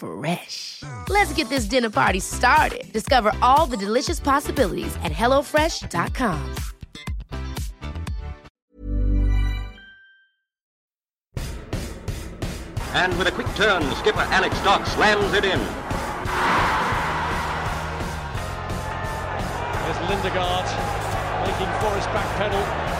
Fresh. Let's get this dinner party started. Discover all the delicious possibilities at hellofresh.com. And with a quick turn, skipper Alex Dock slams it in. There's Lindegaard making Forrest backpedal.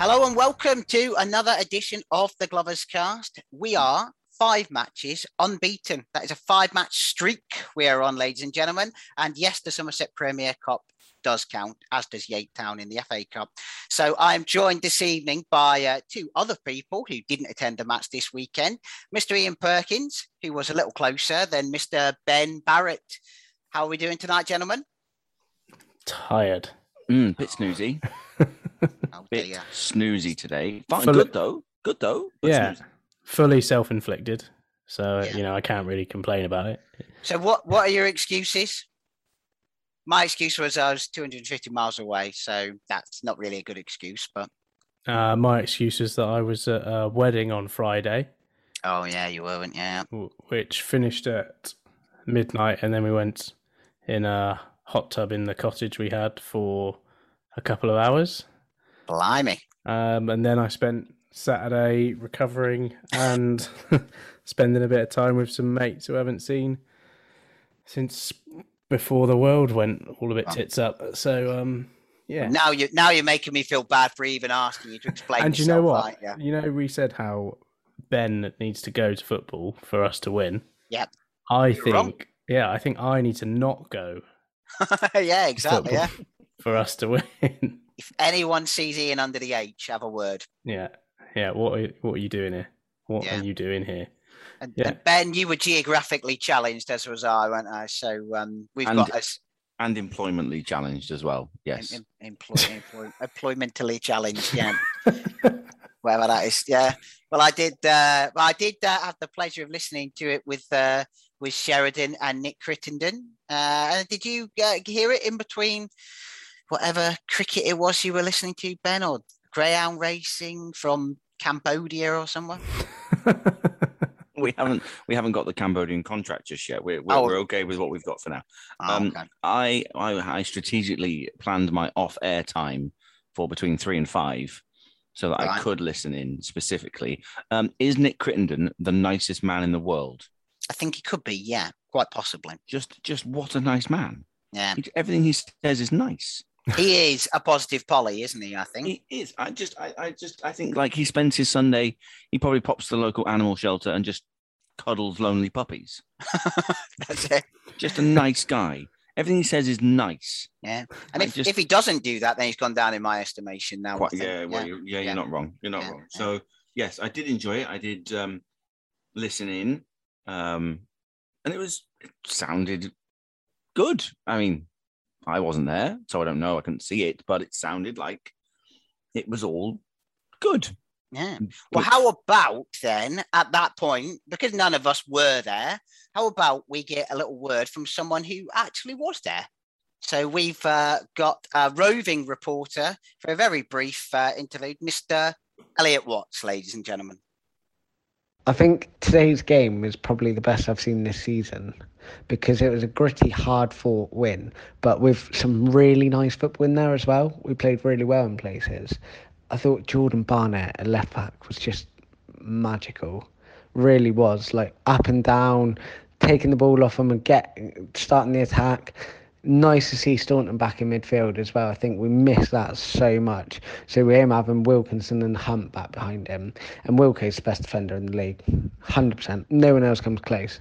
Hello and welcome to another edition of the Glovers Cast. We are five matches unbeaten. That is a five match streak we are on, ladies and gentlemen. And yes, the Somerset Premier Cup does count, as does Yate Town in the FA Cup. So I'm joined this evening by uh, two other people who didn't attend the match this weekend Mr. Ian Perkins, who was a little closer than Mr. Ben Barrett. How are we doing tonight, gentlemen? Tired. Mm, bit snoozy. Bit dear. snoozy today. Fine, Full- good though. Good though. but yeah, snoozy. fully self-inflicted. So Yeah. you know, I can't really complain about it. So what what are your excuses? My excuse was I was 250 miles away, so that's not really a good excuse. But Uh, my excuse is that I was at a wedding on Friday, oh yeah, you weren't. Yeah, which finished at midnight, and then we went in a hot tub in the cottage we had for a couple of hours. Blimey. Um, and then I spent Saturday recovering and spending a bit of time with some mates who I haven't seen since before the world went all a bit Oh. tits up. So um, yeah. Now you now you're making me feel bad for even asking you to explain. and you know what? aren't You know, we said how Ben needs to go to football for us to win. Yep. I You're wrong. think, yeah, I think I need to not go yeah, exactly. Yeah. for us to win. If anyone sees Ian under the H, have a word. yeah, yeah. What are, what are you doing here? What Yeah. are you doing here? And, Yeah. and Ben, you were geographically challenged, as was I, weren't I? So um, we've And- got us And employmentally challenged as well. Yes. em- em- employ, employ, employmentally challenged. Yeah. whatever that is. Yeah. Well, I did. Uh, well, I did uh, have the pleasure of listening to it with uh, with Sheridan and Nick Crittenden. Uh, and did you uh, hear it in between whatever cricket it was you were listening to, Ben, or greyhound racing from Cambodia or somewhere? we haven't we haven't got the Cambodian contract just yet. We're we're, Oh. we're okay with what we've got for now. Oh, Um, okay. I, I I strategically planned my off air time for between three and five, so that I could listen in specifically. Um, is Nick Crittenden the nicest man in the world? I think he could be. Yeah, quite possibly. Just just what a nice man. Yeah, Everything he says is nice. He is a positive Polly, isn't he? I think. He is. I just, I, I just, I think like he spends his Sunday. He probably pops to the local animal shelter and just cuddles lonely puppies. That's it. Just a nice guy. Everything he says is nice. Yeah, and if, just- if he doesn't do that, then he's gone down in my estimation now. Quite, yeah, well, you yeah, yeah. you're not wrong. You're not Yeah, wrong. yeah. So yes, I did enjoy it. I did um, listen in, um, and it was it sounded good. I mean, I wasn't there, so I don't know. I couldn't see it, but it sounded like it was all good. Yeah. Well, Which- how about then at that point, because none of us were there, how about we get a little word from someone who actually was there? So we've uh, got a roving reporter for a very brief uh, interlude, Mr. Elliot Watts, ladies and gentlemen. I think today's game was probably the best I've seen this season because it was a gritty, hard fought win, but with some really nice football in there as well. We played really well in places. I thought Jordan Barnett at left back was just magical. Really was like up and down, taking the ball off him and get starting the attack. Nice to see Staunton back in midfield as well. I think we missed that so much. So we aim having Wilkinson and Hunt back behind him. And Wilco's the best defender in the league. 100%. No one else comes close.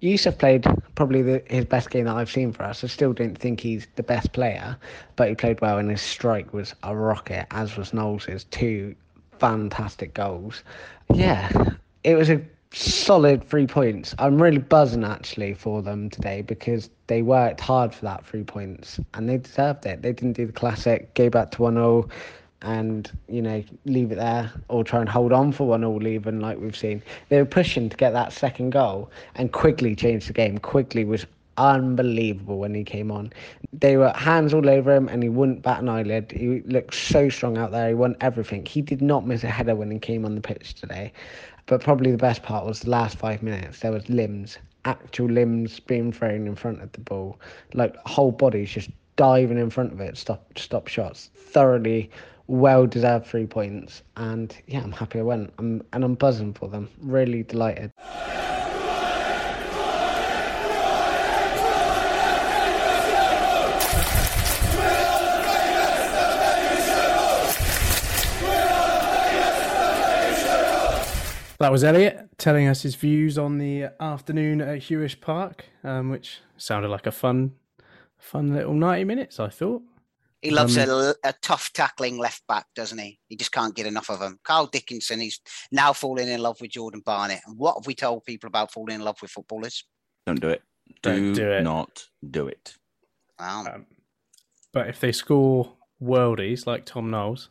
Yussuf played probably the, his best game that I've seen for us. I still don't think he's the best player, but he played well and his strike was a rocket, as was Knowles's. Two fantastic goals. Yeah, it was a solid three points. I'm really buzzing actually for them today because they worked hard for that three points and they deserved it. They didn't do the classic, go back to 1 0 and, you know, leave it there or try and hold on for 1 0 even like we've seen. They were pushing to get that second goal and quickly changed the game. Quickly was unbelievable when he came on. They were hands all over him and he wouldn't bat an eyelid. He looked so strong out there. He won everything. He did not miss a header when he came on the pitch today. But probably the best part was the last five minutes. There was limbs, actual limbs being thrown in front of the ball, like whole bodies just diving in front of it, stop stop shots. Thoroughly well deserved three points, and yeah, I'm happy I went. I'm and I'm buzzing for them. Really delighted. That was Elliot telling us his views on the afternoon at Huish Park, um, which sounded like a fun, fun little ninety minutes. I thought. He loves Um, a, a tough tackling left back, doesn't he? He just can't get enough of him. Carl Dickinson, he's now falling in love with Jordan Barnett. And what have we told people about falling in love with footballers? Don't do it. Don't do do it. not do it. Wow. Um, but if they score worldies like Tom Knowles,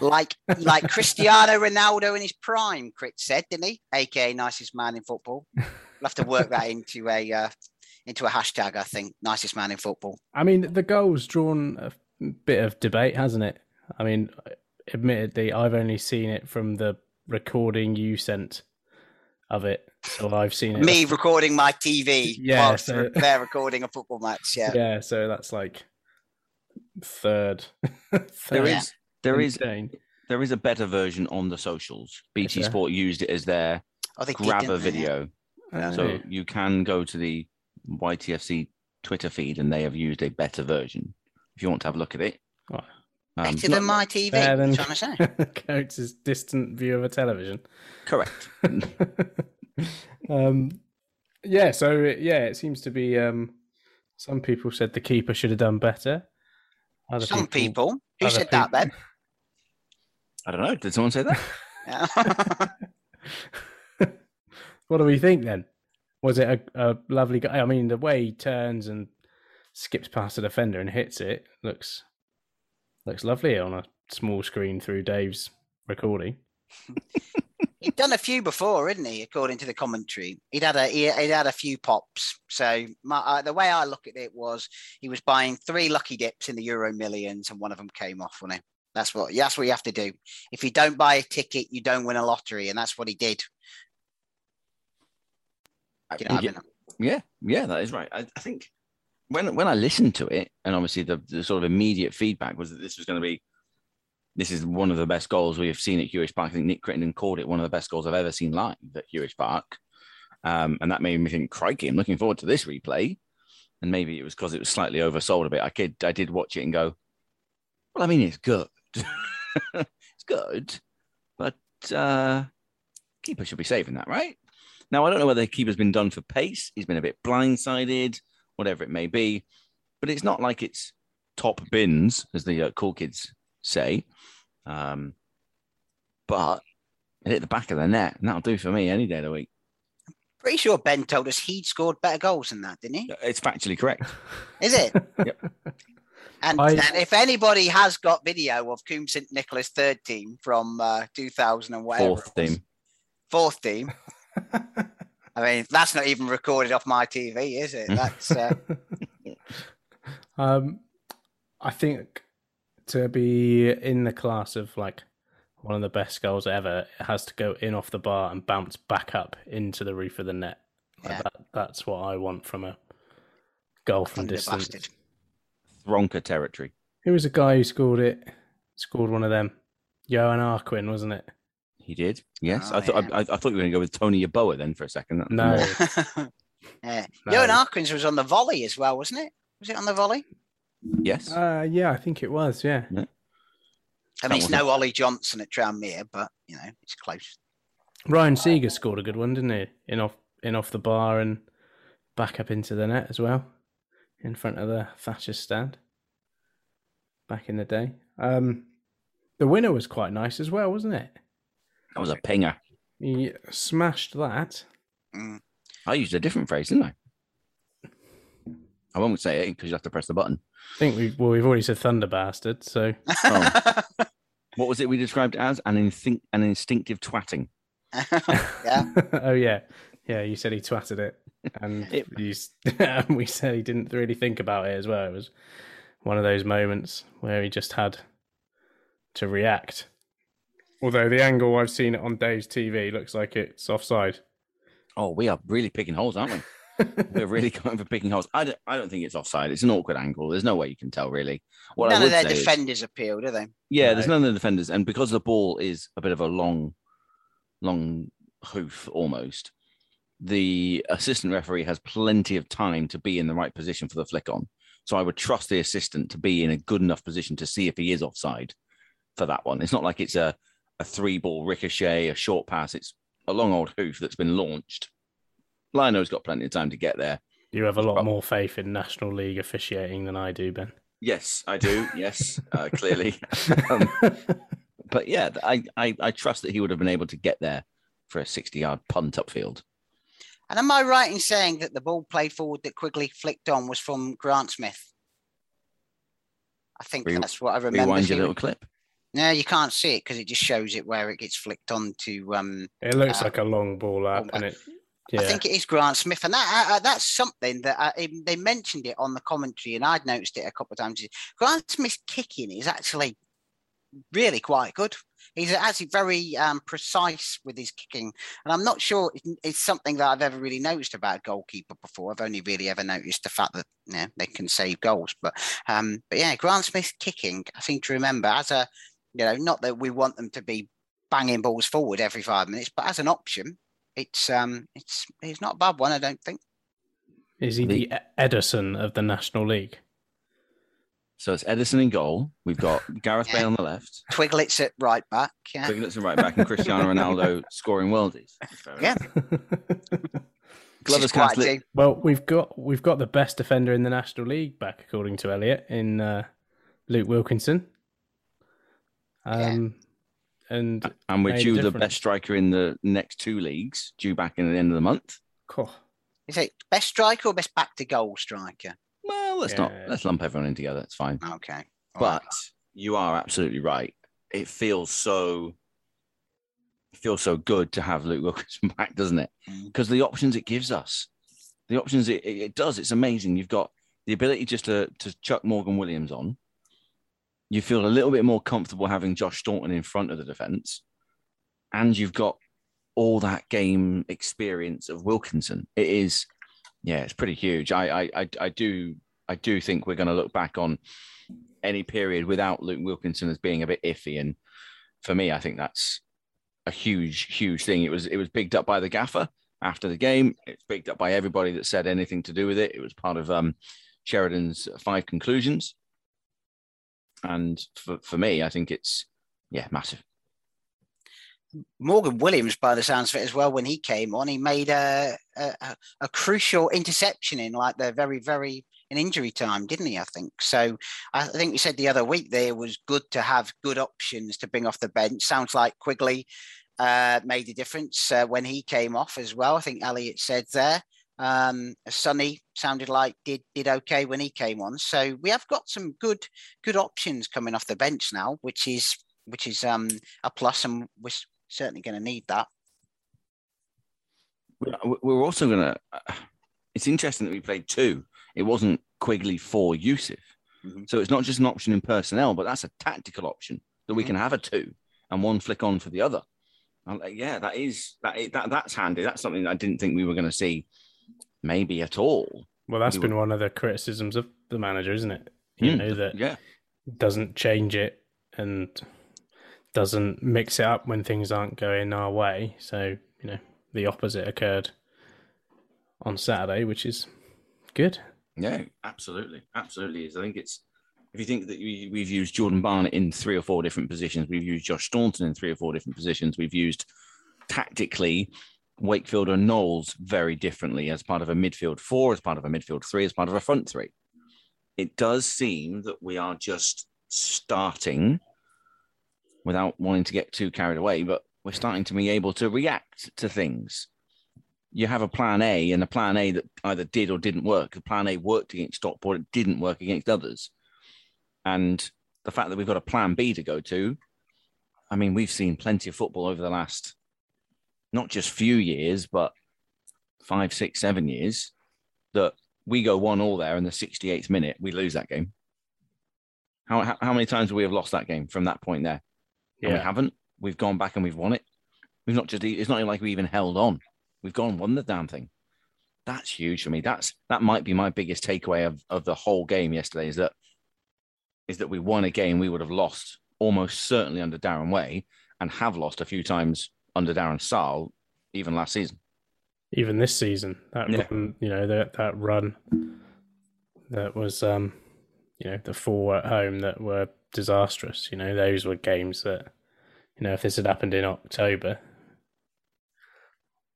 like like Cristiano Ronaldo in his prime, Crit said, didn't he? AKA nicest man in football. We'll have to work that into a uh, into a hashtag, I think. Nicest man in football. I mean, the goal's drawn a bit of debate, hasn't it? I mean, admittedly, I've only seen it from the recording you sent of it, so I've seen it. Me recording my TV Yeah, whilst so- they're recording a football match. Yeah. yeah, so that's like third. There third. is there is Insane. there is a better version on the socials. BT Is? Sport used it as their Oh, they grabber didn't video. Oh. So you can go to the YTFC Twitter feed and they have used a better version if you want to have a look at it. Oh. Um, Better than my TV. Better than trying to say? Coates' distant view of a television. correct. um, yeah, so yeah, it seems to be. Um, some people said the keeper should have done better. Other Some people. Who other said that, people- Ben? I don't know. Did someone say that? What do we think then? Was it a, a lovely guy? I mean, the way he turns and skips past the defender and hits it looks looks lovely on a small screen through Dave's recording. He'd done a few before, hadn't he? According to the commentary, he'd had a he, he'd had a few pops. So my, uh, the way I look at it was he was buying three lucky dips in the Euro Millions, and one of them came off on him. That's what that's what you have to do. If you don't buy a ticket, you don't win a lottery, and that's what he did. You know, yeah, yeah, yeah, that is right. I, I think when when I listened to it, and obviously the, the sort of immediate feedback was that this was going to be this is one of the best goals we have seen at Huish Park. I think Nick Crittenden called it one of the best goals I've ever seen live at Huish Park. Um, and that made me think, crikey, I'm looking forward to this replay. And maybe it was because it was slightly oversold a bit. I could, I did watch it and go, well, I mean, it's good. it's good, but uh, keeper should be saving that, right? Now, I don't know whether the keeper's been done for pace. He's been a bit blindsided, whatever it may be. But it's not like it's top bins, as the uh, cool kids say. Um, but it hit the back of the net, and that'll do for me any day of the week. Pretty sure Ben told us he'd scored better goals than that, didn't he? It's factually correct. Is it? Yep. And, I- and if anybody has got video of Coombe St Nicholas third team from uh, 2000 and whatever, Fourth team. fourth team. I mean, that's not even recorded off my TV, is it? That's uh, Um, I think to be in the class of like one of the best goals ever, it has to go in off the bar and bounce back up into the roof of the net. Like Yeah. that, that's what I want from a goal from Thunder distance. bastard. Thronker territory. Who was the guy who scored it? Scored one of them. Johan Arquin, wasn't it? He did. Yes, Oh, I thought yeah. I, I thought you were going to go with Tony Yeboah then for a second. That's No. more- yeah. No. Johan Arquins was on the volley as well, wasn't it? Was it on the volley? Yes. Uh, yeah, I think it was. Yeah. I mean, it's was no Ollie Johnson at Tranmere, but you know, it's close. Ryan Seager scored a good one, didn't he? In off in off the bar and back up into the net as well, in front of the Thatcher stand. Back in the day, um, the winner was quite nice as well, wasn't it? That was a pinger. He smashed that. Mm. I used a different phrase, didn't I? I won't say it because you have to press the button. I think we well we've already said thunder bastard, so Oh. What was it we described as? An, instinct, an instinctive twatting. yeah. oh yeah, yeah. You said he twatted it, and you, we said he didn't really think about it as well. It was one of those moments where he just had to react. Although the angle I've seen it on Dave's TV looks like it's offside. Oh, we are really picking holes, aren't we? We're really going for picking holes. I don't, I don't think it's offside. It's an awkward angle. There's no way you can tell, really. What I None of their say is- defenders appeal, do they? Yeah, there's none of the defenders, and because the ball is a bit of a long, long hoof almost, the assistant referee has plenty of time to be in the right position for the flick on. So I would trust the assistant to be in a good enough position to see if he is offside for that one. It's not like it's a, a three ball ricochet, a short pass. It's a long old hoof that's been launched. Lino's got plenty of time to get there. You have a lot more faith in National League officiating than I do, Ben. Yes, I do. Yes, uh, clearly. um, but yeah, I, I I trust that he would have been able to get there for a 60 yard punt upfield. And am I right in saying that the ball played forward that Quigley flicked on was from Grant Smith? I think Re- that's what I remember. Rewind your little clip. No, you can't see it because it just shows it where it gets flicked onto. Um, it looks Uh, like a long ball up, oh, and it. Yeah, I think it is Grant Smith, and that uh, uh, that's something that uh, um, they mentioned it on the commentary, and I'd noticed it a couple of times. Grant Smith's kicking is actually really quite good. He's actually very um, precise with his kicking, and I'm not sure it's something that I've ever really noticed about a goalkeeper before. I've only really ever noticed the fact that you know, they can save goals, but um, but yeah, Grant Smith's kicking. I seem to remember as a you know not that we want them to be banging balls forward every five minutes, but as an option, it's um it's it's not a bad one, I don't think. is he the, Edison of the National League? So it's Edison in goal. We've got Gareth Yeah. Bale on the left, Twiglets at right back. Yeah. Twiglets at right back, and Cristiano Ronaldo scoring worldies. Yeah. enough. Which Glover's is quite cast li- well, we've got we've got the best defender in the National League back, according to Elliot, in uh, Luke Wilkinson. Um, and and we're due the best striker in the next two leagues, due back in the end of the month. Cool. Is it best striker or best back to goal striker? Well, let's not let's lump everyone in together. It's fine. Okay. All But right. you are absolutely right. It feels so it feels so good to have Luke Wilkinson back, doesn't it? Mm. Because the options it gives us, the options it, it, it does, it's amazing. You've got the ability just to to chuck Morgan Williams on. You feel a little bit more comfortable having Josh Staunton in front of the defense, and you've got all that game experience of Wilkinson. It is, yeah, it's pretty huge. I I I, I do I do think we're going to look back on any period without Luke Wilkinson as being a bit iffy. And for me, I think that's a huge, huge thing. It was it was picked up by the gaffer after the game. It's picked up by everybody that said anything to do with it. It was part of um, Sheridan's five conclusions. And for, for me, I think it's yeah, massive. Morgan Williams, by the sounds of it as well, when he came on, he made a a, a- crucial interception in like the very, very in injury time, didn't he? I think so. I think we said the other week there was good to have good options to bring off the bench. Sounds like Quigley uh, made a difference uh, when he came off as well. I think Elliot said there. Um, Sonny sounded like did did okay when he came on. So we have got some good good options coming off the bench now, which is which is um, a plus, and s- certainly going to need that. We- We're also going to. It's interesting that we played two. It wasn't Quigley for Yussuf. Mm-hmm. So it's not just an option in personnel, but that's a tactical option that we Mhm. can have a two and one flick on for the other. Like, yeah, that is that, is- that that's handy. That's something I didn't think we were going to see, maybe at all. Well, that's You been one of the criticisms of the manager, isn't it? You Mm, know that Yeah, doesn't change it and doesn't mix it up when things aren't going our way. So you know the opposite occurred on Saturday, which is good. yeah, absolutely, absolutely is. I think it's if you think that we, we've used Jordan Barnett in three or four different positions, we've used Josh Staunton in three or four different positions, we've used tactically Wakefield and Knowles very differently as part of a midfield four, as part of a midfield three, as part of a front three. It does seem that we are just starting without wanting to get too carried away, but we're starting to be able to react to things. You have a plan A and a plan A that either did or didn't work. The plan A worked against Stockport, it didn't work against others. And the fact that we've got a plan B to go to, I mean, we've seen plenty of football over the last not just few years, but five, six, seven years that we go one all there in the 68th minute, we lose that game. How, how, many times have we have lost that game from that point there? And we haven't. We've gone back and we've won it. We've not just, it's not even like we even held on. We've gone and won the damn thing. That's huge for me. That's, that might be my biggest takeaway of, of the whole game yesterday is that, is that we won a game we would have lost almost certainly under Darren Way and have lost a few times under Darren Sarll, even last season. Even this season, that Yeah. run, you know that that run that was um you know the four at home that were disastrous. You know those were games that you know if this had happened in October,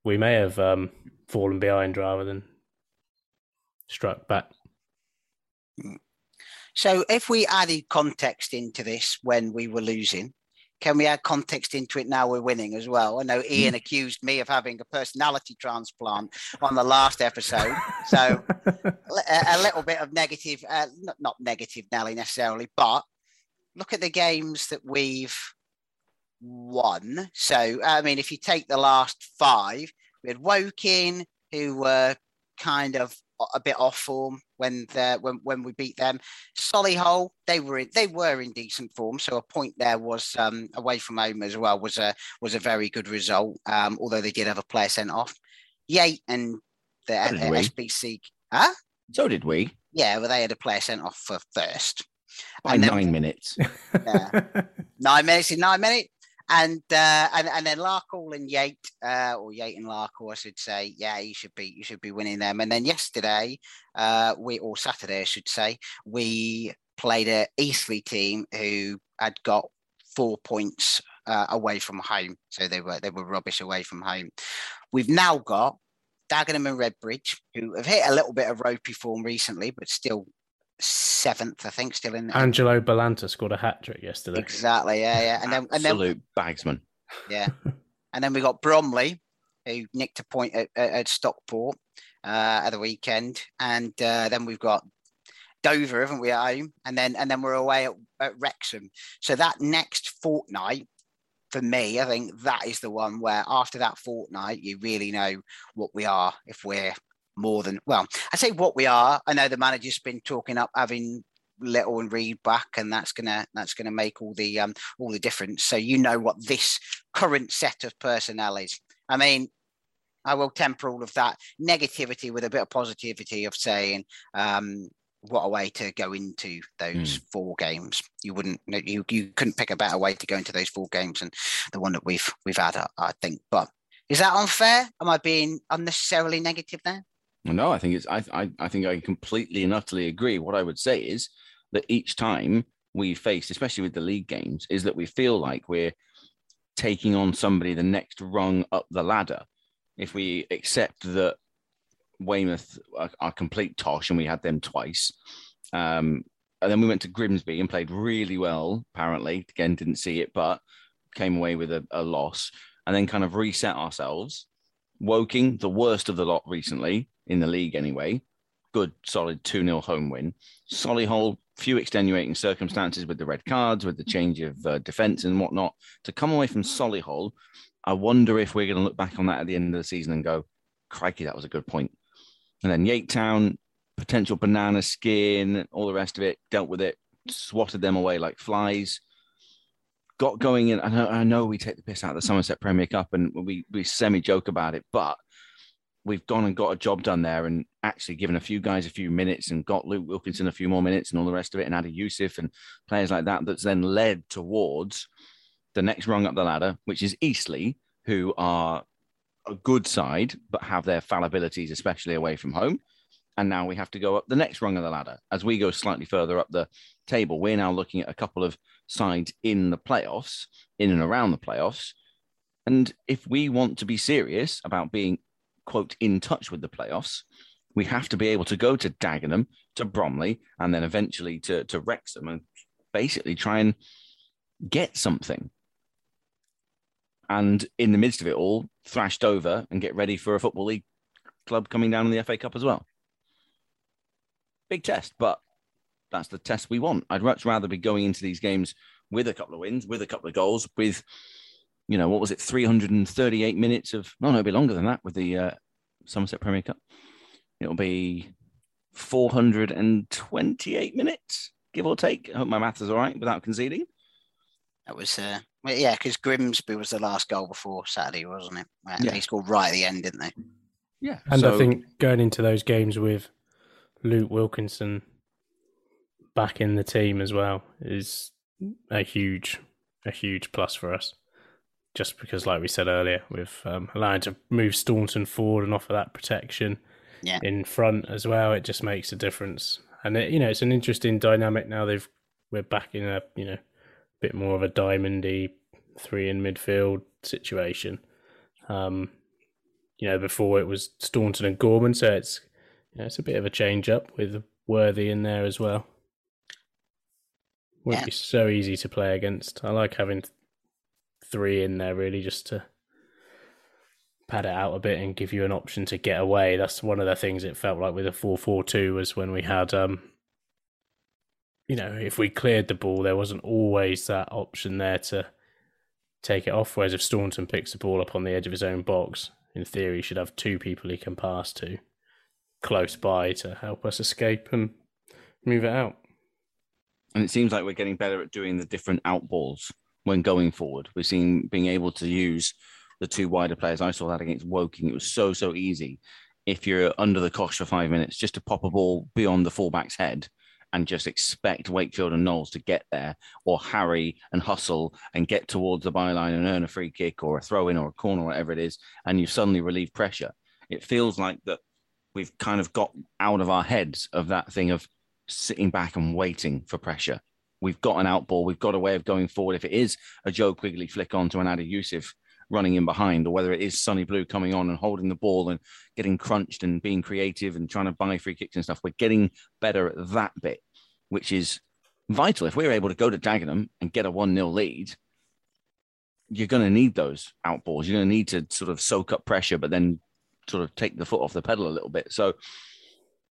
we may have um fallen behind rather than struck back. So if we added context into this when we were losing, can we add context into it now we're winning as well? I know Ian accused me of having a personality transplant on the last episode. So a, a little bit of negative, uh, not, not negative Nelly necessarily, but look at the games that we've won. So, I mean, if you take the last five, we had Woking, who were kind of a bit off form when the, when when we beat them. Solihull, they were in, they were in decent form, so a point there was um, away from home as well was a was a very good result. Um, although they did have a player sent off. Yate and the So uh. SBC, huh? So did we Yeah, well, they had a player sent off for first. By And then- nine minutes. Yeah. nine minutes in nine minutes. And uh, and and then Larkhall and Yate, uh, or Yate and Larkhall, I should say, yeah, you should be you should be winning them. And then yesterday, uh, we or Saturday, I should say, we played a Eastleigh team who had got four points uh, away from home, so they were they were rubbish away from home. We've now got Dagenham and Redbridge, who have hit a little bit of ropey form recently, but still seventh, I think, still in. Angelo Balanta scored a hat trick yesterday. Exactly, yeah, yeah, and then and then Absolute bagsman. yeah. And then we got Bromley, who nicked a point at, at, at Stockport uh, at the weekend, and uh, then we've got Dover, haven't we, at home? And then and then we're away at, at Wrexham. So that next fortnight, for me, I think that is the one where after that fortnight, you really know what we are if we're more than well. I say what we are. I know the manager's been talking up having Little and Reid back, and that's gonna that's gonna make all the um all the difference. So you know what this current set of personnel is. I mean, I will temper all of that negativity with a bit of positivity of saying, um, what a way to go into those four games. You wouldn't, you you couldn't pick a better way to go into those four games than the one that we've we've had. I, I think, but is that unfair? Am I being unnecessarily negative there? No, I think it's. I, I I think I completely and utterly agree. What I would say is that each time we face, especially with the league games, is that we feel like we're taking on somebody the next rung up the ladder. If we accept that Weymouth are, are complete tosh, and we had them twice, um, and then we went to Grimsby and played really well. Apparently, again, didn't see it, but came away with a, a loss, and then kind of reset ourselves. Woking, the worst of the lot recently in the league anyway. Good, solid 2 0 home win. Solihull, few extenuating circumstances with the red cards, with the change of uh, defence and whatnot. To come away from Solihull, I wonder if we're going to look back on that at the end of the season and go, crikey, that was a good point. And then Yatetown, potential banana skin, all the rest of it, dealt with it, swatted them away like flies. Got going in. I know, I know we take the piss out of the Somerset Premier Cup and we, we semi joke about it, but we've gone and got a job done there and actually given a few guys a few minutes and got Luke Wilkinson a few more minutes and all the rest of it and Adi Yussuf and players like that. That's then led towards the next rung up the ladder, which is Eastleigh, who are a good side, but have their fallibilities, especially away from home. And now we have to go up the next rung of the ladder. As we go slightly further up the table, we're now looking at a couple of sides in the playoffs, in and around the playoffs. And if we want to be serious about being, quote, in touch with the playoffs, we have to be able to go to Dagenham, to Bromley, and then eventually to, to Wrexham and basically try and get something and in the midst of it all, thrashed over and get ready for a football league club coming down in the FA Cup as well. Big test, but that's the test we want. I'd much rather be going into these games with a couple of wins, with a couple of goals, with you know what was it, 338 minutes of no, no, it'll be longer than that with the uh, Somerset Premier Cup. It'll be 428 minutes, give or take. I hope my math is all right without conceding. That was uh, well, yeah, because Grimsby was the last goal before Saturday, wasn't it? And Yeah. They scored right at the end, didn't they? Yeah, And so- I think going into those games with Luke Wilkinson back in the team as well is a huge, a huge plus for us. Just because, like we said earlier, with um, allowing to move Staunton forward and offer that protection Yeah. in front as well, it just makes a difference. And it, you know, it's an interesting dynamic now. They've we're back in a you know bit more of a diamondy three in midfield situation. Um, you know, before it was Staunton and Gorman, so it's you know, it's a bit of a change up with Worthy in there as well. Won't Yeah. be so easy to play against. I like having three in there really just to pad it out a bit and give you an option to get away. That's one of the things it felt like with a four four two was when we had um you know, if we cleared the ball there wasn't always that option there to take it off. Whereas if Staunton picks the ball up on the edge of his own box, in theory, he should have two people he can pass to close by to help us escape and move it out. And it seems like we're getting better at doing the different out balls when going forward. We're seeing being able to use the two wider players. I saw that against Woking. It was so, so easy if you're under the cosh for five minutes just to pop a ball beyond the fullback's head and just expect Wakefield and Knowles to get there or harry and hustle and get towards the byline and earn a free kick or a throw in or a corner, or whatever it is, and you suddenly relieve pressure. It feels like that we've kind of got out of our heads of that thing of sitting back and waiting for pressure. We've got an out ball. We've got a way of going forward. If it is a Joe Quigley flick on to an Adi Yussuf running in behind, or whether it is Sonny Blue coming on and holding the ball and getting crunched and being creative and trying to buy free kicks and stuff, we're getting better at that bit, which is vital. If we're able to go to Dagenham and get a 1 0 lead, you're going to need those out balls. You're going to need to sort of soak up pressure, but then sort of take the foot off the pedal a little bit. So,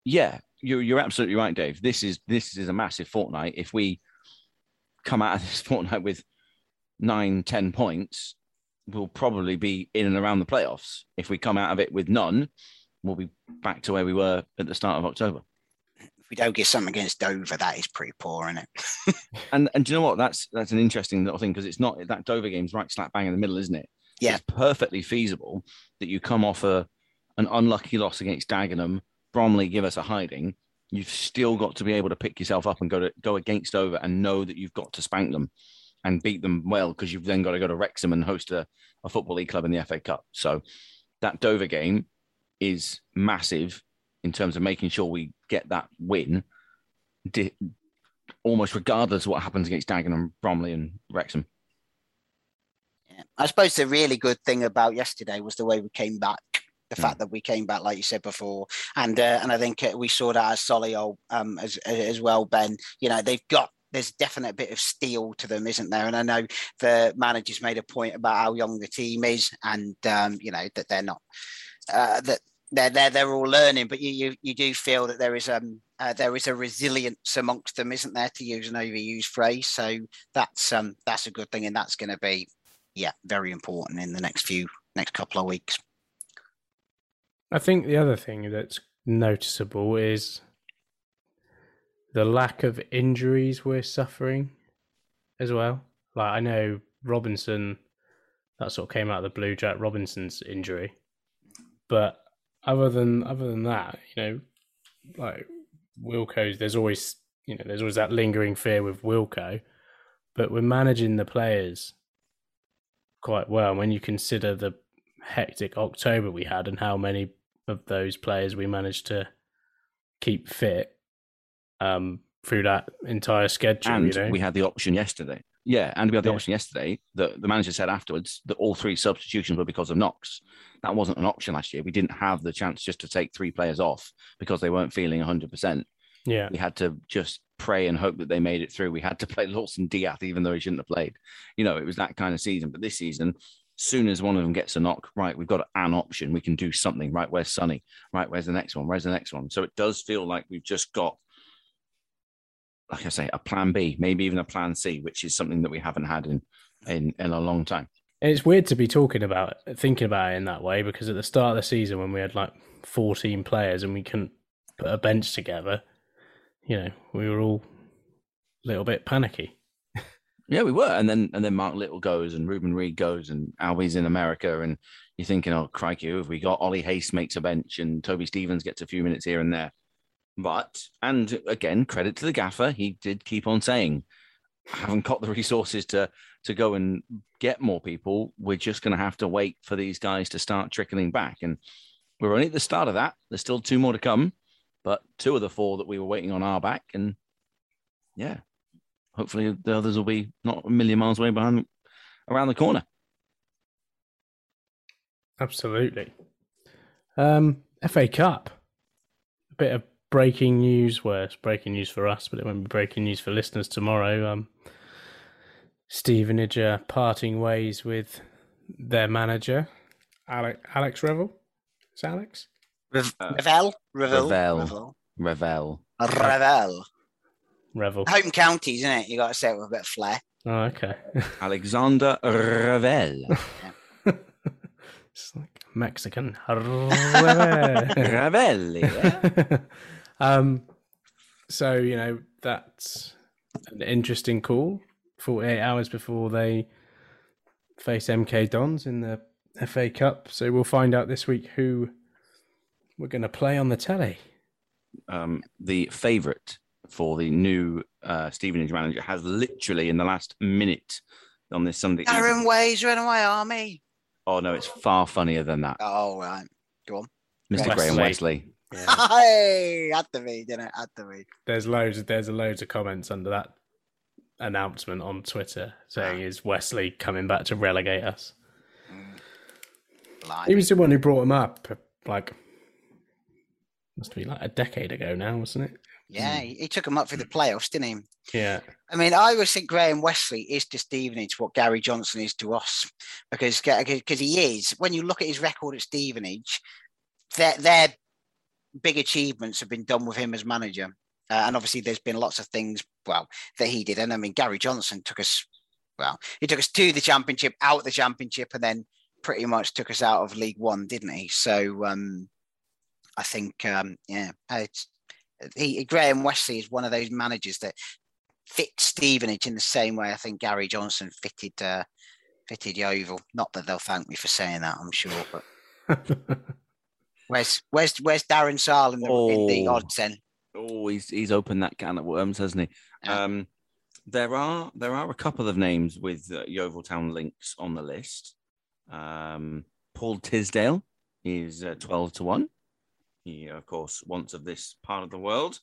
yeah, you're, you're absolutely right, Dave. This is this is a massive fortnight. If we come out of this fortnight with nine, ten points, we'll probably be in and around the playoffs. If we come out of it with none, we'll be back to where we were at the start of October. If we don't get something against Dover, that is pretty poor, isn't it? And and do you know what? That's that's an interesting little thing because it's not that Dover game's right slap bang in the middle, isn't it? Yeah. It's perfectly feasible that you come off a an unlucky loss against Dagenham, Bromley give us a hiding. You've still got to be able to pick yourself up and go to go against Dover and know that you've got to spank them and beat them well because you've then got to go to Wrexham and host a, a football league club in the FA Cup. So that Dover game is massive in terms of making sure we get that win, di- almost regardless of what happens against Dagenham, Bromley, and Wrexham. Yeah. I suppose the really good thing about yesterday was the way we came back. The Mm. fact that we came back, like you said before, and uh, and I think uh, we saw that as Solihull um, as as well, Ben. You know, they've got there's definite bit of steel to them, isn't there? And I know the managers made a point about how young the team is, and um, you know that they're not uh, that they're they're they're all learning, but you you, you do feel that there is um uh, there is a resilience amongst them, isn't there? To use an overused phrase, so that's um that's a good thing, and that's going to be yeah very important in the next few next couple of weeks. I think the other thing that's noticeable is the lack of injuries we're suffering as well. Like I know Robinson, that sort of came out of the blue. Jack Robinson's injury, but other than other than that, you know, like Wilco's, there's always you know there's always that lingering fear with Wilco, but we're managing the players quite well. When you consider the hectic October we had and how many of those players we managed to keep fit um, through that entire schedule. And you know? we had the option yesterday. Yeah, and we had the option yesterday that the manager said afterwards that all three substitutions were because of knocks. That wasn't an option last year. We didn't have the chance just to take three players off because they weren't feeling 100%. Yeah. We had to just pray and hope that they made it through. We had to play Lawson D'Ath, even though he shouldn't have played. You know, it was that kind of season. But this season, soon as one of them gets a knock, right, we've got an option. We can do something. Right, where's Sonny? Right, where's the next one? Where's the next one? So it does feel like we've just got like I say, a plan B, maybe even a plan C, which is something that we haven't had in in, in a long time. It's weird to be talking about thinking about it in that way because at the start of the season when we had like 14 players and we couldn't put a bench together, you know, we were all a little bit panicky. Yeah, we were. And then and then Mark Little goes and Reuben Reid goes and Albie's in America and you're thinking, oh crikey, who have we got? Ollie Hayes makes a bench and Toby Stevens gets a few minutes here and there. But, and again, credit to the gaffer, he did keep on saying, I haven't got the resources to to go and get more people. We're just going to have to wait for these guys to start trickling back. And we're only at the start of that. There's still two more to come, but two of the four that we were waiting on are back. And yeah, hopefully the others will be not a million miles away behind around the corner. Absolutely. Um, FA Cup. A bit of breaking news. Well, it's breaking news for us, but it won't be breaking news for listeners tomorrow. Um, Stevenage are parting ways with their manager, Alex, Alex Revell. Is it Alex? Rev- Revell? Revell? Revell. Revell. Revell. Revell. Home counties, isn't it? You got to say it with a bit of flair. Oh, okay. Alexander Revell. it's like Mexican. Revell. Yeah? um, so you know that's an interesting call. Forty-eight hours before they face MK Dons in the FA Cup, so we'll find out this week who we're going to play on the telly. Um, the favourite for the new uh, Stevenage manager has literally in the last minute on this Sunday. Aaron Ways, Runaway Army. Oh no, it's far funnier than that. Oh right, go on, Mr. Graham Westley. Yeah. hey, had to be, didn't it? Had to be. There's loads. Of, There's loads of comments under that announcement on Twitter saying, "Is Westley coming back to relegate us?" Blimey. He was the one who brought him up, like must be like a decade ago now, wasn't it? Yeah, he, he took him up for the playoffs, didn't he? Yeah. I mean, I always think Graham Westley is to Stevenage what Gary Johnson is to us, because because he is. When you look at his record at Stevenage, their their big achievements have been done with him as manager, uh, and obviously there's been lots of things well that he did. And I mean, Gary Johnson took us well, he took us to the championship, out the championship, and then pretty much took us out of League One, didn't he? So um, I think um, yeah, it's he, Graham Westley is one of those managers that fit Stevenage in the same way I think Gary Johnson fitted uh, fitted Yeovil. Not that they'll thank me for saying that, I'm sure. But where's where's where's Darren Sarll in the, in the Oh. odds then? Oh, he's he's opened that can of worms, hasn't he? Yeah. Um, there are there are a couple of names with uh, Yeovil Town links on the list. Um, Paul Tisdale is uh, twelve to one. He, of course, once of this part of the world.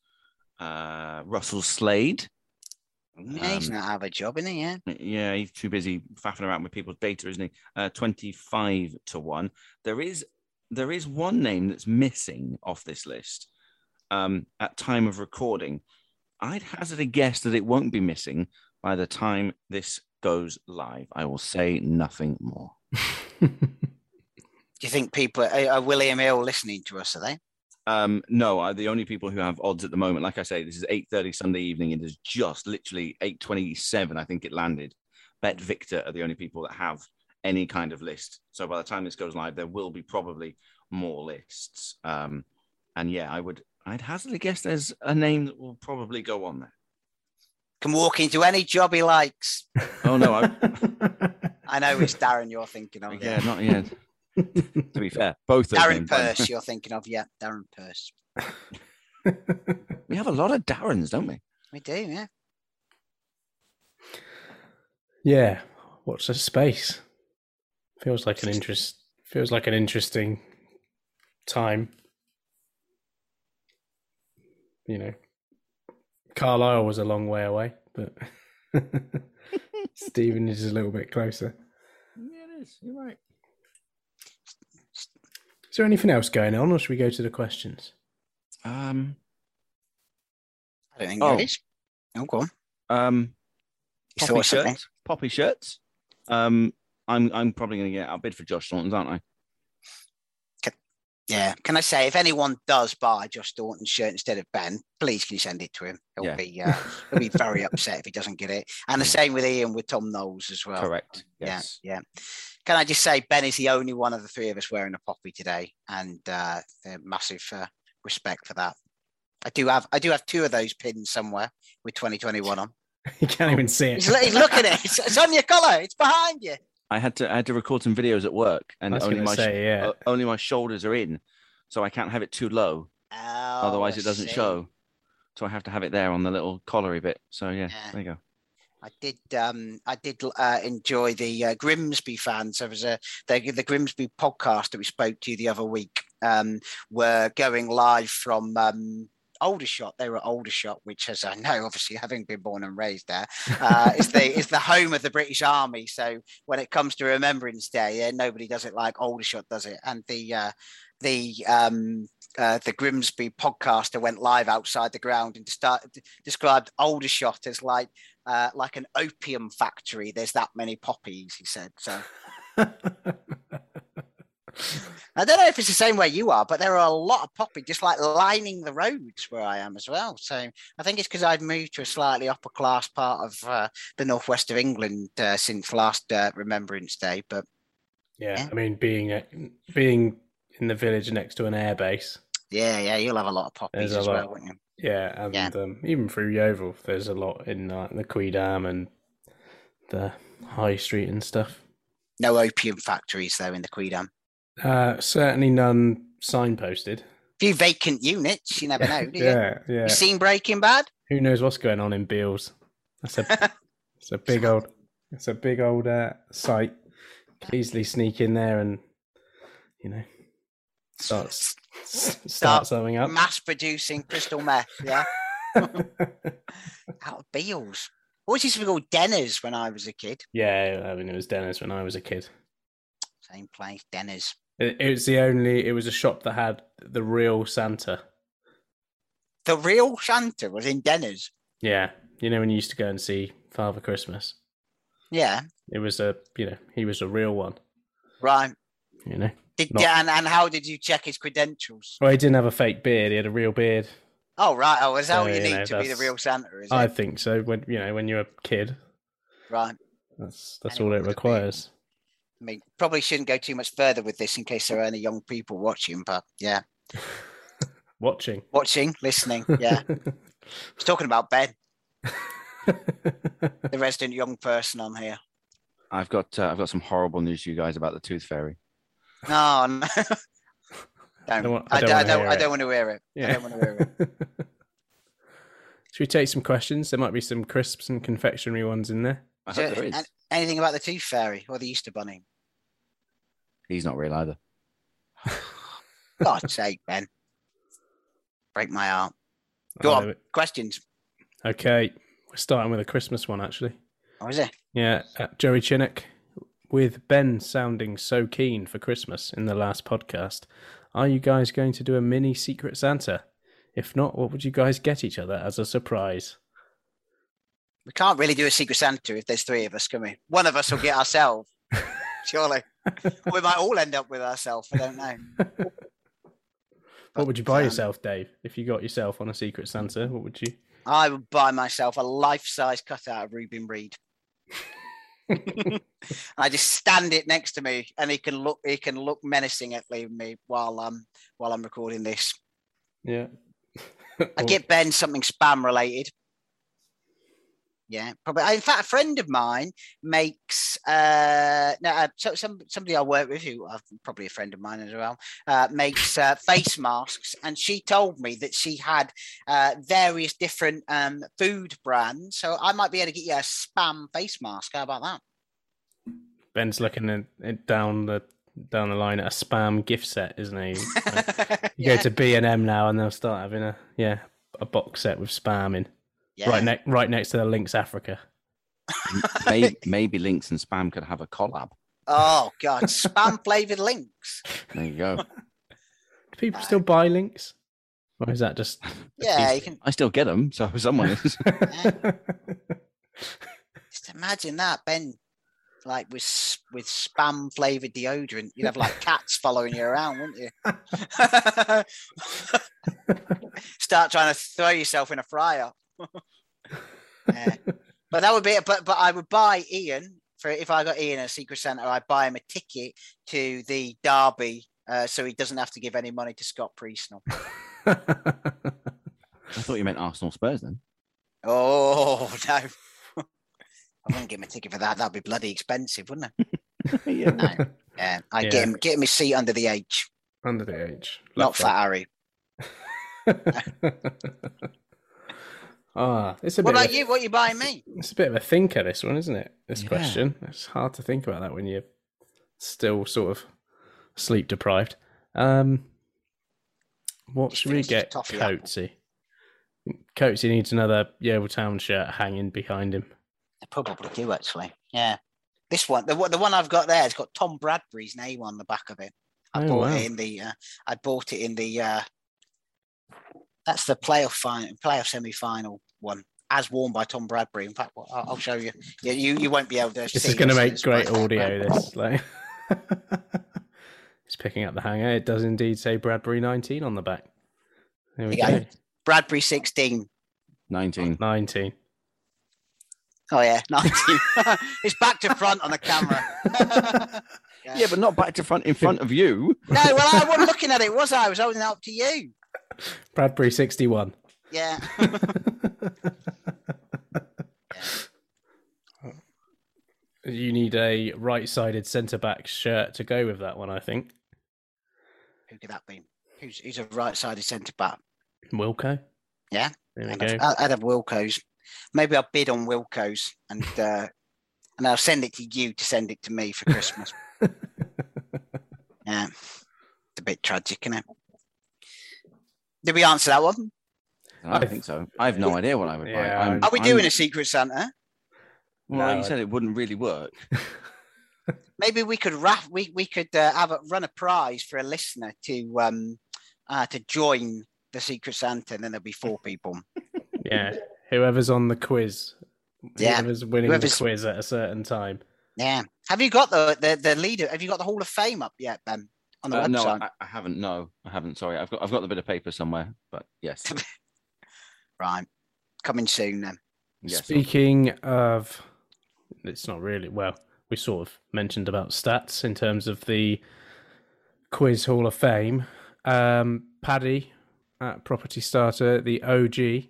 Uh, Russell Slade. Yeah, he's Um, not have a job, isn't he? Yeah. Yeah, he's too busy faffing around with people's data, isn't he? Uh, Twenty-five to one. There is there is one name that's missing off this list um, at time of recording. I'd hazard a guess that it won't be missing by the time this goes live. I will say nothing more. Do you think people are, are William Hill listening to us? Are they? Um, no, I, the only people who have odds at the moment, like I say, this is eight thirty Sunday evening. And It is just literally eight twenty-seven. I think it landed. Bet Victor are the only people that have any kind of list. So by the time this goes live, there will be probably more lists. Um, and yeah, I would I'd hazard a guess there's a name that will probably go on there. Can walk into any job he likes. Oh no, I, I know it's Darren you're thinking of. yeah, not yet. To be fair, both of Darren them. Purse you're thinking of. Yeah, Darren Purse. We have a lot of Darrens, don't we? We do, yeah. yeah. what's the space. Feels like an interest. Feels like an interesting time. You know, Carlisle was a long way away, but Stephen is a little bit closer. Yeah, it is. You're right. Is there anything else going on, or should we go to the questions? Um, I don't think Oh. there is. Oh, go on. um, You poppy saw something? shirts. Poppy shirts. Um, I'm I'm probably going to get outbid for Josh Staunton's, aren't I? Yeah. Can I say, if anyone does buy Josh Staunton's shirt instead of Ben, please can you send it to him? He'll Yeah. be uh, he'll be very upset if he doesn't get it. And the same with Ian with Tom Knowles as well. Correct. Yeah, Yes. yeah. Can I just say, Ben is the only one of the three of us wearing a poppy today, and uh, massive uh, respect for that. I do have I do have two of those pins somewhere with 2021 on. You can't even see it. He's, he's looking at it. It's, it's on your collar. It's behind you. I had to I had to record some videos at work, and only my say, yeah. only my shoulders are in, so I can't have it too low. Oh, Otherwise, I it doesn't see. show. So I have to have it there on the little collary bit. So yeah, Yeah. there you go. I did. Um, I did uh, enjoy the uh, Grimsby fans. There was a the, the Grimsby podcast that we spoke to the other week. Um, were going live from um, Aldershot. They were at Aldershot, which, as I know, obviously having been born and raised there, uh, is the is the home of the British Army. So when it comes to Remembrance Day, yeah, nobody does it like Aldershot does it. And the uh, the um, uh, the Grimsby podcaster went live outside the ground and start, described Aldershot as like uh, like an opium factory. There's that many poppies, he said. So I don't know if it's the same where you are, but there are a lot of poppy just like lining the roads where I am as well. So I think it's because I've moved to a slightly upper class part of uh, the northwest of England uh, since last uh, Remembrance Day. But Yeah, Yeah. I mean, being a, being in the village next to an airbase. yeah, yeah, you'll have a lot of poppies as well, won't you? Yeah, and Yeah. Um, even through Yeovil, there's a lot in uh, the Quedam and the High Street and stuff. No opium factories though in the Quedam. Uh, certainly none signposted. few vacant units. You never know, do you? yeah, yeah. You seen Breaking Bad? Who knows what's going on in Beales? That's a it's a big old it's a big old uh, site. Easily sneak in there and you know start s- s- start something up. Mass producing crystal meth, yeah. Out of Beales. What used to be called Denner's when I was a kid. yeah, I mean it was Dennis when I was a kid. Same place, Denner's. It, it was the only. It was a shop that had the real Santa. The real Santa was in Denner's. Yeah, you know when you used to go and see Father Christmas. Yeah, It was a you know he was a real one. right. You know. Did Not- yeah, and, and how did you check his credentials? Well, he didn't have a fake beard. He had a real beard. Oh, right. Oh, is that So, what you you need know, to be the real Santa? Is I it? I think so. When you know when you're a kid, Right. that's that's Anyone all it requires. I mean, probably shouldn't go too much further with this in case there are any young people watching, but yeah. Watching. Watching, listening. Yeah. I was talking about Ben, the resident young person on here. I've got uh, I've got some horrible news for you guys about the Tooth Fairy. No, no. don't. don't want- I, I don't, don't I, wanna don't, I it. don't want to hear it. I Yeah. don't want to hear it. Should we take some questions? There might be some crisps and confectionery ones in there. I So, hope there is. an- anything about the Tooth Fairy or the Easter Bunny? He's not real either. God's sake, Ben. Break my heart. Go Oh, on. there Questions. Okay, we're starting with a Christmas one actually. Or is it? Yeah, uh, Joey Chinnock, with Ben sounding so keen for Christmas in the last podcast, are you guys going to do a mini Secret Santa? If not, what would you guys get each other as a surprise? We can't really do a Secret Santa if there's three of us, can we? One of us will get ourselves, surely. we might all end up with ourselves. I don't know. What would you buy um, yourself, Dave? If you got yourself on a Secret Santa, what would you? I would buy myself a life-size cutout of Reuben Reid. I just stand it next to me, and he can look. He can look menacing at me while um while I'm recording this. Yeah. I'd get Ben something spam related. Yeah, probably. In fact, a friend of mine makes uh no, uh, so some somebody I work with who uh, probably a friend of mine as well uh, makes uh, face masks, and she told me that she had uh, various different um food brands. So I might be able to get you a spam face mask. How about that? Ben's looking at it down the down the line at a spam gift set, isn't he? Like, you Yeah. go to B and M now, and they'll start having a yeah a box set with spam in Yeah. right next right next to the Lynx Africa. maybe, maybe Lynx and Spam could have a collab. Oh god, spam flavored Lynx. There you go. Do people still buy Lynx? Or is that just Yeah, you can I still get them, so someone is. just imagine that Ben, like with with spam flavored deodorant. You'd have like cats following you around, wouldn't you? Start trying to throw yourself in a fryer. Yeah. But that would be it. But but I would buy Ian for if I got Ian a Secret Santa, I'd buy him a ticket to the Derby, uh, so he doesn't have to give any money to Scott Priestnell. I thought you meant Arsenal Spurs then. Oh no. I wouldn't give him a ticket for that. That'd be bloody expensive, wouldn't it? yeah. No. Yeah, I'd Yeah. get him get him his seat under the H, under the age? not Love Fat Harry. that. Ah, it's a What bit. about of a, you? What you buying me? It's a bit of a thinker, this one, isn't it? This Yeah. question. It's hard to think about that when you're still sort of sleep deprived. Um, what Just should we get toffee apple. Coatsy? Coatsy needs another Yeovil Town shirt hanging behind him. I probably do actually. Yeah. This one, the one, the one I've got there, it's got Tom Bradbury's name on the back of it. I Oh, bought wow. it in the. Uh, I bought it in the. Uh, that's the playoff final, playoff semi-final one, as worn by Tom Bradbury. In fact, well, I'll, I'll show you. Yeah, you you won't be able to. This see is going to make great quite- audio. This like, it's picking up the hanger. It does indeed say Bradbury 19 on the back. There we There go. go. Bradbury sixteen. 19. 19. Oh yeah, nineteen. it's back to front on the camera. Yeah, but not back to front in front of you. No, well, I wasn't looking at it, was I? I was holding it up to you. Bradbury 61. Yeah. You need a right-sided centre back shirt to go with that one, I think. Who could that be? Who's who's a right-sided centre back? Wilco. Yeah. There we I'd go. have, I'd have Wilco's. Maybe I'll bid on Wilco's and uh, and I'll send it to you to send it to me for Christmas. yeah. It's a bit tragic, isn't it? Did we answer that one? I don't think so. I have no idea what I would buy. I'm- Are we I'm- doing a Secret Santa? Well, No, like I- you said, it wouldn't really work. Maybe we could wrap, we we could uh, have a, run a prize for a listener to um uh, to join the Secret Santa, and then there'll be four people. Yeah. Whoever's on the quiz. Yeah. Whoever's winning Whoever's- the quiz at a certain time. Yeah. Have you got the, the the leader? Have you got the Hall of Fame up yet, Ben? On the Uh, website. no, I, I haven't. No, I haven't. Sorry, I've got I've got the bit of paper somewhere, but yes, Right. Coming soon then. yes. Speaking of, it's not really, well, we sort of mentioned about stats in terms of the Quiz Hall of Fame. Um, Paddy at Property Starter, the OG,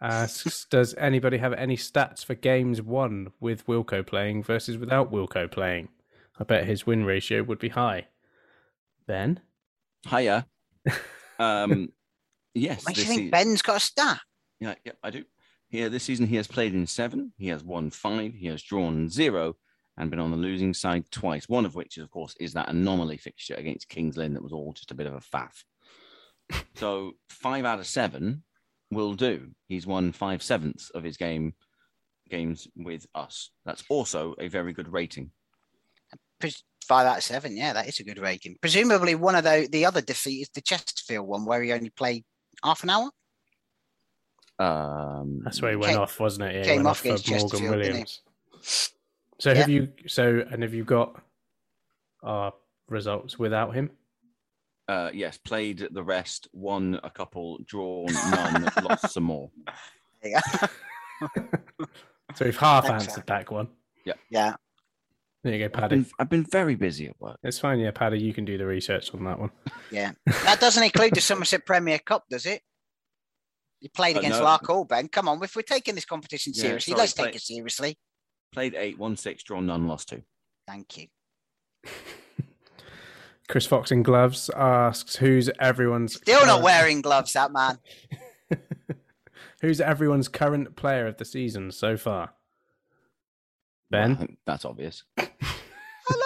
asks Does anybody have any stats for games won with Wilco playing versus without Wilco playing? I bet his win ratio would be high. Ben? Hiya. Um, yes. Makes you think is- Ben's got a stat. Yeah, yeah, I do. Here this season, he has played in seven. He has won five. He has drawn zero, and been on the losing side twice. One of which, is, of course, is that anomaly fixture against Kings Lynn that was all just a bit of a faff. so five out of seven will do. He's won five sevenths of his game games with us. That's also a very good rating. Pres- Five out of seven. Yeah, that is a good rating. Presumably, one of the the other defeat is the Chesterfield one, where he only played half an hour. Um, That's where he went Came- off, wasn't it? Yeah, came went off off for against Morgan Chesterfield, didn't he? Williams. So have you? So and have you got our results without him? Uh, yes, played the rest, won a couple, drawn none, lost some more. There you go. So we've half Thanks, answered that one. Yeah. Yeah. There you go, I've Paddy. been, I've been very busy at work. It's fine, yeah, Paddy. You can do the research on that one. Yeah. That doesn't include the Somerset Premier Cup, does it? You played Uh, against no. Lark Ben. Come on, if we're taking this competition Yeah, seriously, sorry, let's play- take it seriously. Played eight, won six, drawn none, lost two. Thank you. Chris Fox in gloves asks, "Who's everyone's Still not wearing gloves, that man. Who's everyone's current player of the season so far?" Well, I Ben. think that's obvious. I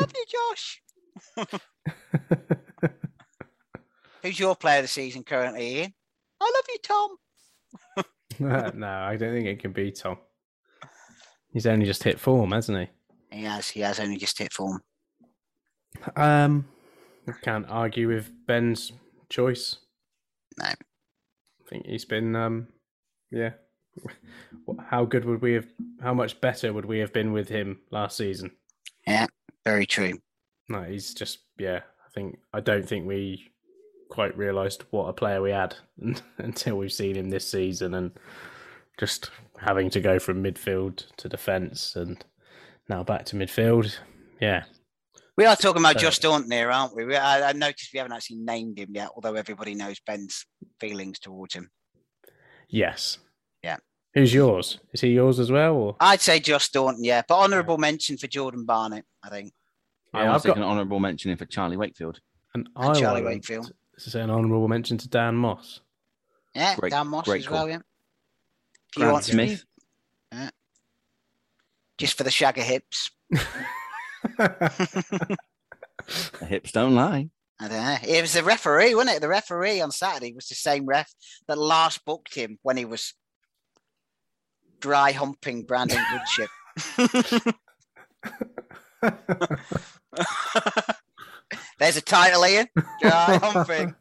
love you, Josh. Who's your player of the season currently, Ian? I love you, Tom. no, I don't think it can be Tom. He's only just hit form, hasn't he? He has. He has only just hit form. Um, I can't argue with Ben's choice. No. I think he's been, um, yeah. How good would we have? How much better would we have been with him last season? Yeah, very true. No, he's just, yeah. I think I don't think we quite realised what a player we had until we've seen him this season, and just having to go from midfield to defence, and now back to midfield. Yeah, We are talking about So- Josh Staunton here, aren't we? we I, I noticed we haven't actually named him yet, although everybody knows Ben's feelings towards him. yes. Who's yours? Is he yours as well? Or? I'd say Josh Staunton, yeah, but honourable mention for Jordan Barnett, I think. I Yeah, want I've got- an honourable mention in for Charlie Wakefield. And And I Charlie Wakefield. to say an honourable mention to Dan Moss. Yeah, Great- Dan Moss great as well, yeah. If you Grant want to Smith. Yeah. Just for the shagger hips. The hips don't lie. I don't know. It was the referee, wasn't it? The referee on Saturday was the same ref that last booked him when he was dry humping Brandon Goodship. There's a title, Ian. Dry humping.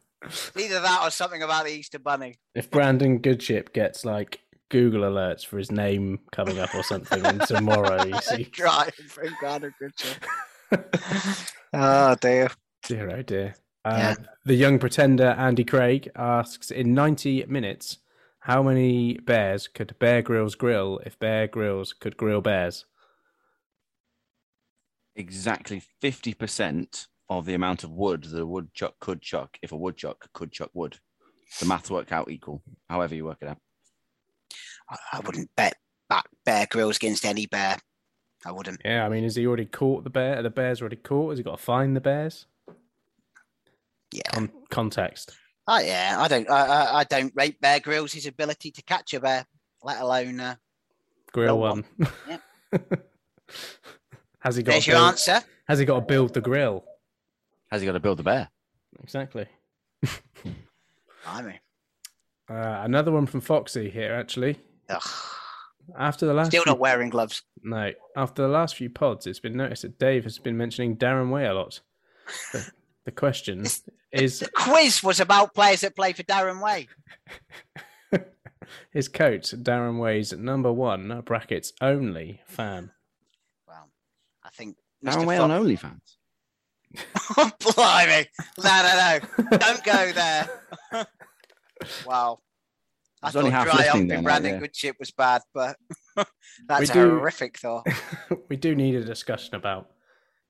Either that or something about the Easter Bunny. if Brandon Goodship gets like Google alerts for his name coming up or something, and tomorrow you see, Dry humping Brandon Goodship. oh dear. dear oh dear. Yeah. Uh, The young pretender Andy Craig asks, in 90 minutes, how many bears could Bear Grylls grill if Bear Grylls could grill bears? Exactly 50% of the amount of wood that a woodchuck could chuck if a woodchuck could chuck wood. The maths work out equal, however you work it out. I, I wouldn't bet back Bear Grylls against any bear. I wouldn't. Yeah, I mean, has he already caught the bear? Are the bears already caught? Has he got to find the bears? Yeah. Con- context. Oh yeah, I don't. I, I, I don't rate Bear Grylls' his ability to catch a bear, let alone. Uh, Grill Grill one. has he got? there's your build- answer. Has he got to build the grill? Has he got to build the bear? Exactly. I mean, Uh, another one from Foxy here, actually. ugh. After the last still few- not wearing gloves. No, after the last few pods, it's been noticed that Dave has been mentioning Darren Way a lot. The, the question is: The quiz was about players that play for Darren Way. His coach Darren Way's number one brackets only fan? Well, I think. Darren Mr. Way on Fox- OnlyFans. Blimey! No, no, no! Don't go there. wow. I was only thought half dry listening humping then, like, Brandon yeah. Goodship was bad, but that's a do- horrific thought. we do need a discussion about,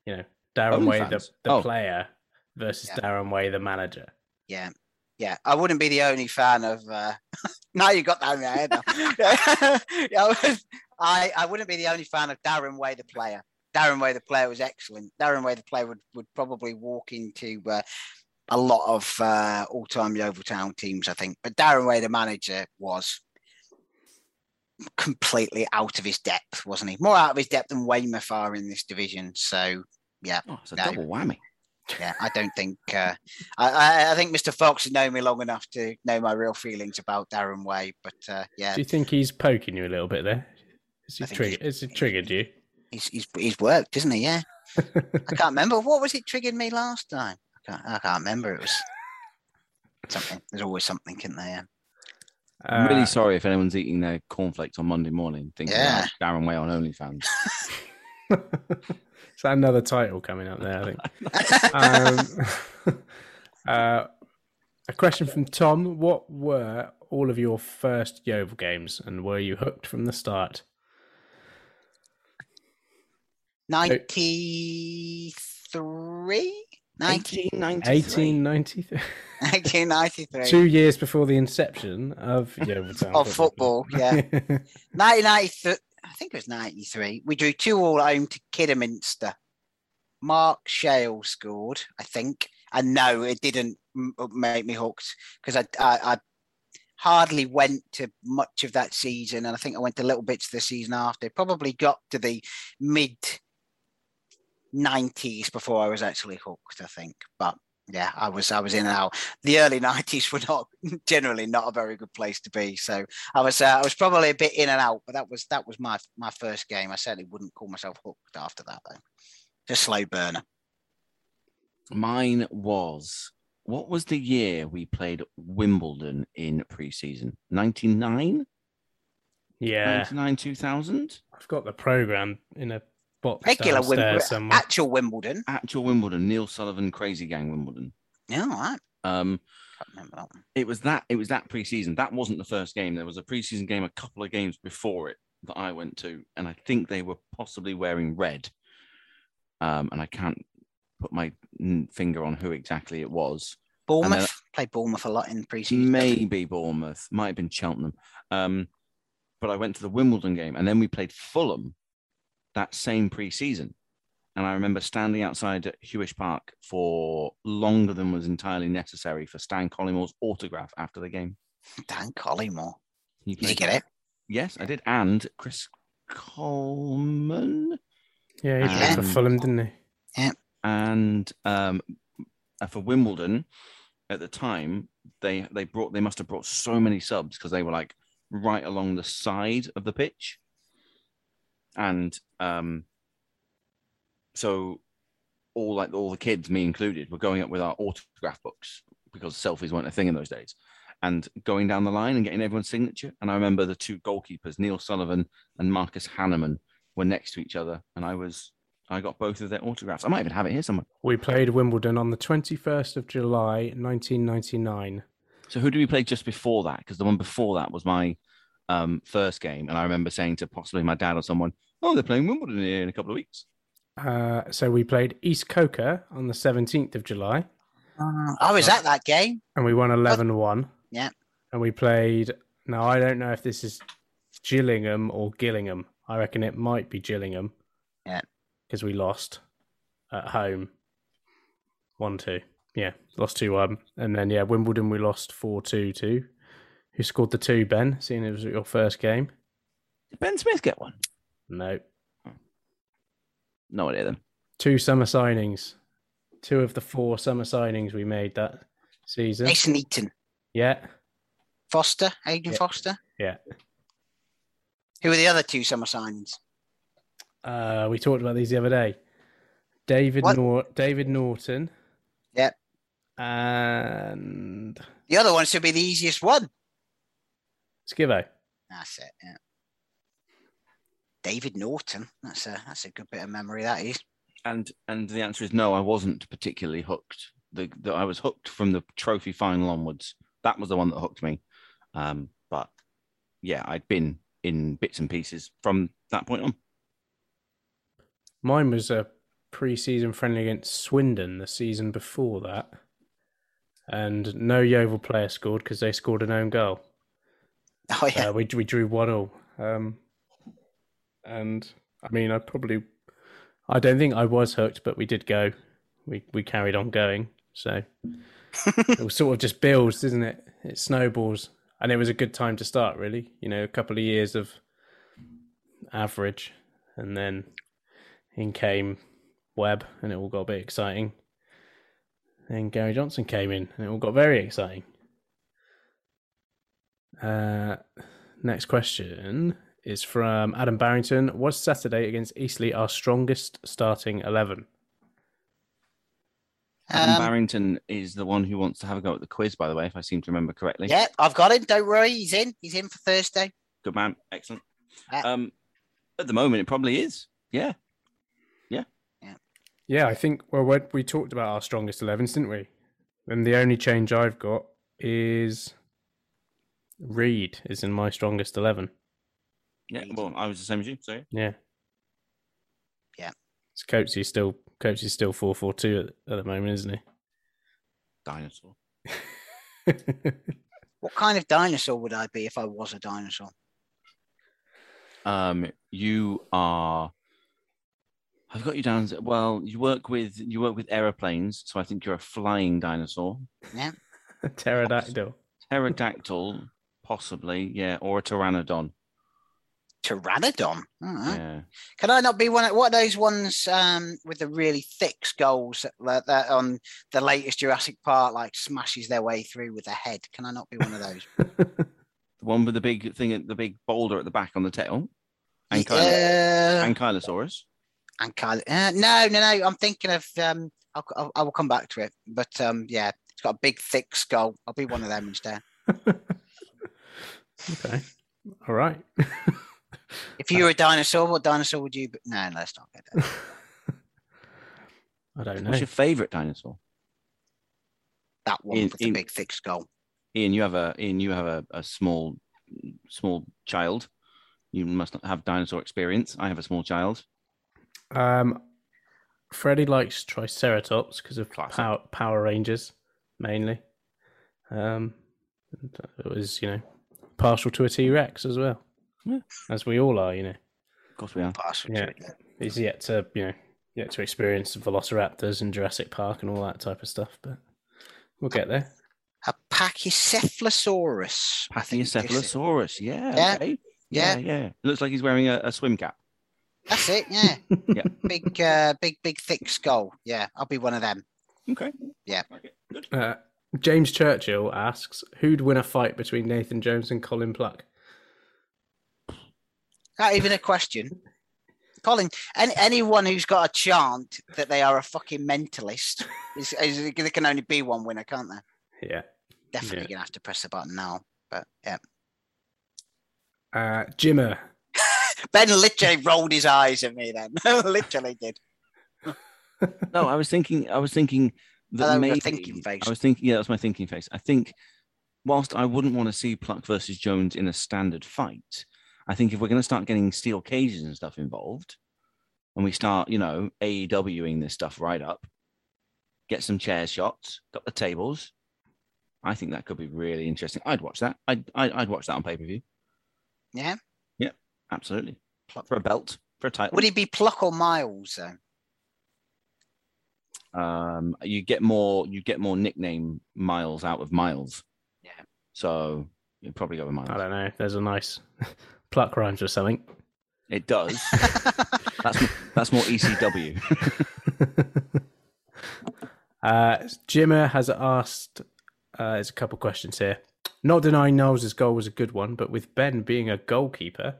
you know, Darren Way the, the Oh. player versus Yeah. Darren Way the manager. Yeah, yeah. I wouldn't be the only fan of. Uh... now you got that in your head. yeah, I, was- I I wouldn't be the only fan of Darren Way the player. Darren Way the player was excellent. Darren Way the player would, would probably walk into uh, a lot of uh, all-time Yeovil Town teams, I think. But Darren Way the manager was completely out of his depth, wasn't he? More out of his depth than Weymouth are in this division. So yeah, Oh, it's a No. double whammy. Yeah, I don't think uh, I, I I think Mr. Fox has known me long enough to know my real feelings about Darren Way. But uh, yeah, Do you think he's poking you a little bit there? Is he, I think he's- is he triggered you? he's he's he's worked, isn't he? Yeah, I can't remember what was it triggered me last time. I can't I can't remember. It was something. There's always something, isn't there? Yeah. I'm Uh, really sorry if anyone's eating their cornflakes on Monday morning thinking Yeah. about Darren Way on OnlyFans. Is that another title coming up there? I think. um, uh, a question from Tom: What were all of your first Yeovil games, and were you hooked from the start? Ninety three. 1893. 1893. 1893. Two years before the inception of Yeovil Town Of football, yeah. 1993, I think it was 93. We drew two all home to Kidderminster. Mark Shail scored, I think. And no, it didn't make me hooked because I, I, I hardly went to much of that season. And I think I went to little bits the season after. Probably got to the mid 90s before I was actually hooked, I think. But yeah, I was I was in and out. The early 90s were not generally not a very good place to be. So I was uh, I was probably a bit in and out, but that was that was my my first game. I certainly wouldn't call myself hooked after that though. Just slow burner. Mine was what was the year we played Wimbledon in preseason? 99? yeah, 99, 2000? I've got the program in a box Regular Wimbledon, actual Wimbledon. Actual Wimbledon, Neil Sullivan, Crazy Gang Wimbledon. Yeah, all right. Um, Can't remember that one. it was that it was that preseason. That wasn't the first game. There was a preseason game a couple of games before it that I went to, and I think they were possibly wearing red. Um, and I can't put my finger on who exactly it was. Bournemouth played Bournemouth a lot in pre-season. Maybe Bournemouth, might have been Cheltenham. Um, but I went to the Wimbledon game, and then we played Fulham that same pre-season. And I remember standing outside at Huish Park for longer than was entirely necessary for Stan Collymore's autograph after the game. Dan Collymore. He Did you get it? Yes, I did. And Chris Coleman yeah, he played for Fulham, didn't he? Yeah. And um, uh, for Wimbledon at the time, they they brought they must have brought so many subs because they were like right along the side of the pitch, and um, so all like all the kids, me included, were going up with our autograph books because selfies weren't a thing in those days, and going down the line and getting everyone's signature. And I remember the two goalkeepers, Neil Sullivan and Marcus Hahnemann, were next to each other, and I was I got both of their autographs. I might even have it here somewhere. We played Wimbledon on the 21st of July, 1999. So who did we play just before that? Because the one before that was my um, first game, and I remember saying to possibly my dad or someone, "Oh, they're playing Wimbledon here in a couple of weeks." Uh, so we played East Coker on the 17th of July, Uh, I was at that game. and we won 11 1. Yeah. And we played. Now, I don't know if this is Gillingham or Gillingham. I reckon it might be Gillingham. Yeah. Because we lost at home 1 2. Yeah, lost 2 1. And then, yeah, Wimbledon we lost 4 2 2. Who scored the two, Ben? Seeing it was your first game? Did Ben Smith get one? No. No idea then. Two summer signings. Two of the four summer signings we made that season. Mason Eaton. Yeah. Foster, Adrian Yeah. Foster. Yeah. Who were the other two summer signings? Uh, we talked about these the other day. David? Nor- David Norton Yep. and The other one should be the easiest one. Skivo. That's it. Yeah. David Norton. That's a that's a good bit of memory. That is. And and the answer is no. I wasn't particularly hooked. The, the I was hooked from the trophy final onwards. That was the one that hooked me. Um, but yeah, I'd been in bits and pieces from that point on. Mine was a pre-season friendly against Swindon the season before that, and no Yeovil player scored because they scored an own goal. Oh yeah. Uh, we we drew one all. Um, and I mean, I probably, I don't think I was hooked, but we did go. We we carried on going. So it was sort of just builds, isn't it? It snowballs, and it was a good time to start. Really, you know, a couple of years of average, and then in came Webb, and it all got a bit exciting. Then Gary Johnson came in, and it all got very exciting. Uh, next question is from Adam Barrington. Was Saturday against Eastleigh our strongest starting 11? Adam Um, Barrington is the one who wants to have a go at the quiz, by the way, if I seem to remember correctly. Yeah, I've got him. Don't worry. He's in. He's in for Thursday. Good man. Excellent. Yeah. Um, at the moment, it probably is. Yeah. Yeah, Yeah. Yeah, I think, well, we, we talked about our strongest 11s, didn't we? And the only change I've got is Reid is in my strongest 11. Yeah. Well, I was the same as you. Sorry. Yeah. Yeah. So Coatesy still coach is still four four two at, at the moment, isn't he? Dinosaur. What kind of dinosaur would I be if I was a dinosaur? Um, you are. I've got you down. as- Well, you work with you work with aeroplanes, so I think you're a flying dinosaur. Yeah. Pterodactyl. Pterodactyl, possibly, yeah, or a pteranodon. Pteranodon. Right. Yeah. Can I not be one of what are those ones um, with the really thick skulls that, that, on the latest Jurassic Park like smashes their way through with a head? Can I not be one of those? The one with the big thing, the big boulder at the back on the tail. Ankylo- Yeah. Ankylosaurus. Uh, no, no, no. I'm thinking of. Um, I'll, I'll, I will come back to it. But um, yeah, it's got a big, thick skull. I'll be one of them instead. okay. All right. If you were a dinosaur, what dinosaur would you? Be? No, no, let's not get that. I don't know. What's your favourite dinosaur? That one In- with the big, thick skull. Ian, you have a Ian, you have a, a small small child. You must not have dinosaur experience. I have a small child. Um, Freddie likes Triceratops because of power, Power Rangers mainly. Um, it was you know partial to a T Rex as well, Yeah. as we all are. You know, Of course, we are. Partial Yeah. to he's yet to you know yet to experience Velociraptors and Jurassic Park and all that type of stuff, but we'll get there. A Pachycephalosaurus. I think this is- Pachycephalosaurus. Yeah. Yeah. okay. Yeah. Yeah. Yeah. Looks like he's wearing a, a swim cap. That's it. Yeah. Yeah. Big, uh, big, big, thick skull. Yeah, I'll be one of them. Okay. Yeah. Okay. Good. Uh, James Churchill asks, "Who'd win a fight between Nathan Jones and Colin Pluck?" Not even a question. Colin, any, anyone who's got a chant that they are a fucking mentalist, is, is, there can only be one winner, can't there? Yeah. Definitely Yeah. gonna have to press the button now. But yeah, Uh, Jimmer, Ben literally rolled his eyes at me. Then literally did. No, I was thinking. I was thinking that Oh, the maybe thinking face. I was thinking. Yeah, that's my thinking face. I think, whilst I wouldn't want to see Pluck versus Jones in a standard fight, I think if we're going to start getting steel cages and stuff involved, and we start, you know, AEWing this stuff right up, get some chair shots, got the tables. I think that could be really interesting. I'd watch that. I'd I'd, I'd watch that on pay per view. Yeah. Yeah, absolutely Pluck. for a belt for a title. Would he be Pluck or Miles though? Um, you get more you get more nickname miles out of miles. Yeah. So you'd probably go with miles. I don't know. There's a nice Pluck rhymes or something. It does. that's more, that's more ECW. Uh, Jimmer has asked, uh, there's a couple questions here. Not denying Niles' goal was a good one, but with Ben being a goalkeeper,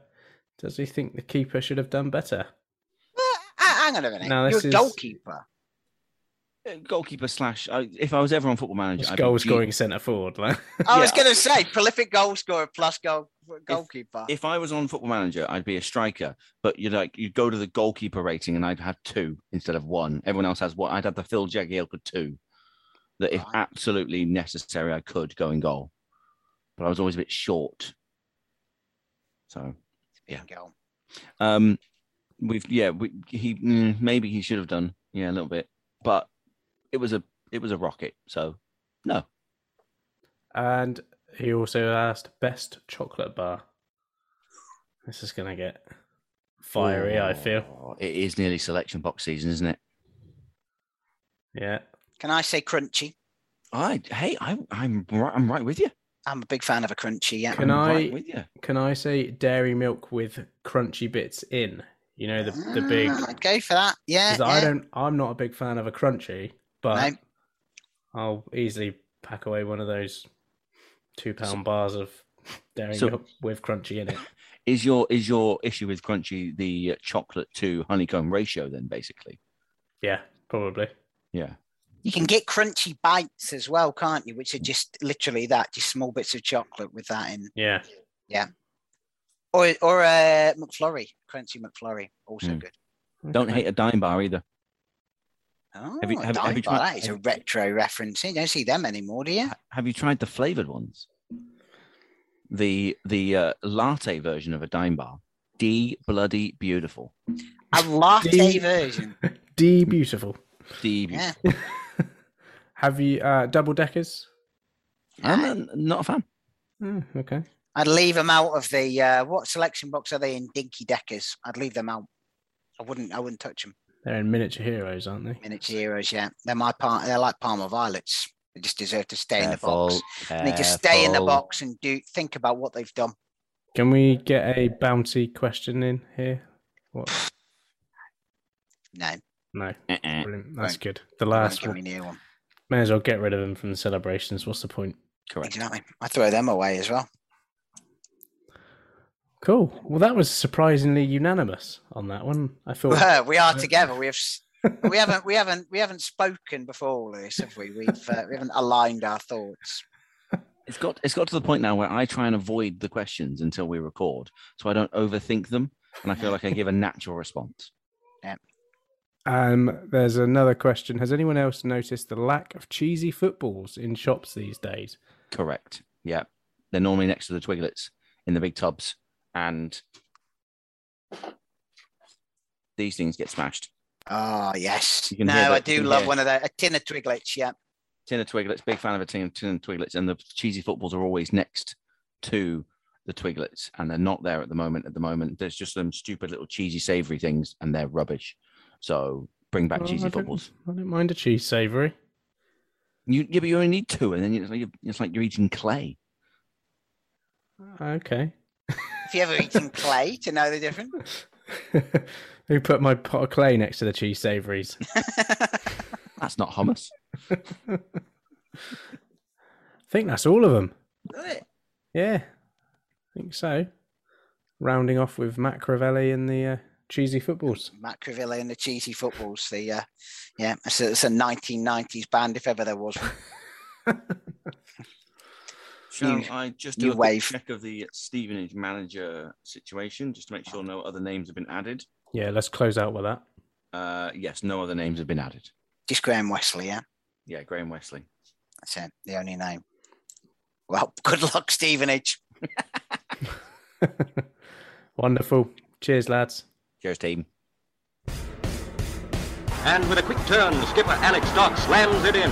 does he think the keeper should have done better? Ah, Hang on a minute. No, You're this a is- goalkeeper. Goalkeeper slash. I, if I was ever on Football Manager, It's I'd goal G- scoring centre forward. Like. I was Yeah. going to say prolific goal scorer plus goal goalkeeper. If I was on Football Manager, I'd be a striker. But you'd like you'd go to the goalkeeper rating, and I'd have two instead of one. Everyone else has one. I'd have the Phil Jagielka two. That if Right. absolutely necessary, I could go in goal. But I was always a bit short. So yeah. Bingo. Um, we've yeah, we, he mm, maybe he should have done yeah a little bit, but it was a it was a rocket, so no. And he also asked best chocolate bar. This is gonna get fiery. I feel. It is nearly selection box season, isn't it? Yeah. Can I say crunchy? I hey, I, I'm right, I'm right with you. I'm a big fan of a crunchy. Yeah. Can I'm I- right with you. Can I say dairy milk with crunchy bits in? You know the the big. Ah, I'd go for that. Yeah. 'cause I don't. I'm not a big fan of a crunchy, but No. I'll easily pack away one of those two pound bars of dairy So- milk with crunchy in it. Is your is your issue with crunchy the chocolate to honeycomb ratio? Then basically, Yeah, probably. yeah. You can get crunchy bites as well, can't you? Which are just literally that, just small bits of chocolate with that in. Yeah. Yeah. Or or uh, McFlurry, crunchy McFlurry, also Mm. good. Don't Okay. hate a dime bar either. Oh, Have you- have- have you tried- that is a have you- retro reference. You don't see them anymore, do you? Have you tried the flavored ones? The the uh, latte version of a dime bar, D bloody beautiful. A latte D- version. D beautiful. D. Yeah. Have you uh, double deckers? I'm uh, not a fan. Mm, okay. I'd leave them out of the uh, what selection box are they in? Dinky Deckers. I'd leave them out. I wouldn't. I wouldn't touch them. They're in miniature heroes, aren't they? Miniature heroes. Yeah, they're my part. They're like Parma Violets. They just deserve to stay in the box. They just stay in the box and do think about what they've done. Can we get a bounty question in here? What? No, No. Uh-uh. Brilliant. That's good. The last one. me near one. May as well get rid of them from the celebrations. What's the point? Correct. Exactly. I throw them away as well. Cool. Well, that was surprisingly unanimous on that one. I thought. we are together. We have we haven't We haven't. We haven't spoken before all this, have we? We've. Uh, we haven't aligned our thoughts. It's got it's got to the point now where I try and avoid the questions until we record, so I don't overthink them, and I feel like I give a natural response. Um, there's another question. Has anyone else noticed the lack of cheesy footballs in shops these days? Correct. Yeah, they're normally next to the twiglets in the big tubs, and these things get smashed. Oh yes. You can No, I do love hear- one of the a tin of Twiglets. Yeah. Tin of twiglets, big fan of a tin, tin of twiglets, and the cheesy footballs are always next to the twiglets, and they're not there at the moment. At the moment, there's just some stupid little cheesy savory things, and they're rubbish. So bring back Oh, cheesy I footballs. I don't mind a cheese savoury. You, yeah, but you only need two, and then it's like, it's like you're eating clay. Okay. Have you ever eaten clay to know the difference? Who put my pot of clay next to the cheese savouries? That's not hummus. I think that's all of them. Yeah, I think so. Rounding off with Matt Crivelli and the uh, cheesy footballs. Matt Crivelli and the cheesy footballs. The uh, yeah, it's a, it's a 1990s band if ever there was. one. Shall You- I just do a wave. check of the Stevenage manager situation, just to make sure no other names have been added? Yeah, let's close out with that. Uh, yes, no other names have been added. Just Graham Westley. Yeah, Yeah, Graham Westley. that's it. The only name. Well, good luck, Stevenage. Wonderful. Cheers, lads. Cheers, team. And with a quick turn, skipper Alex Dock slams it in.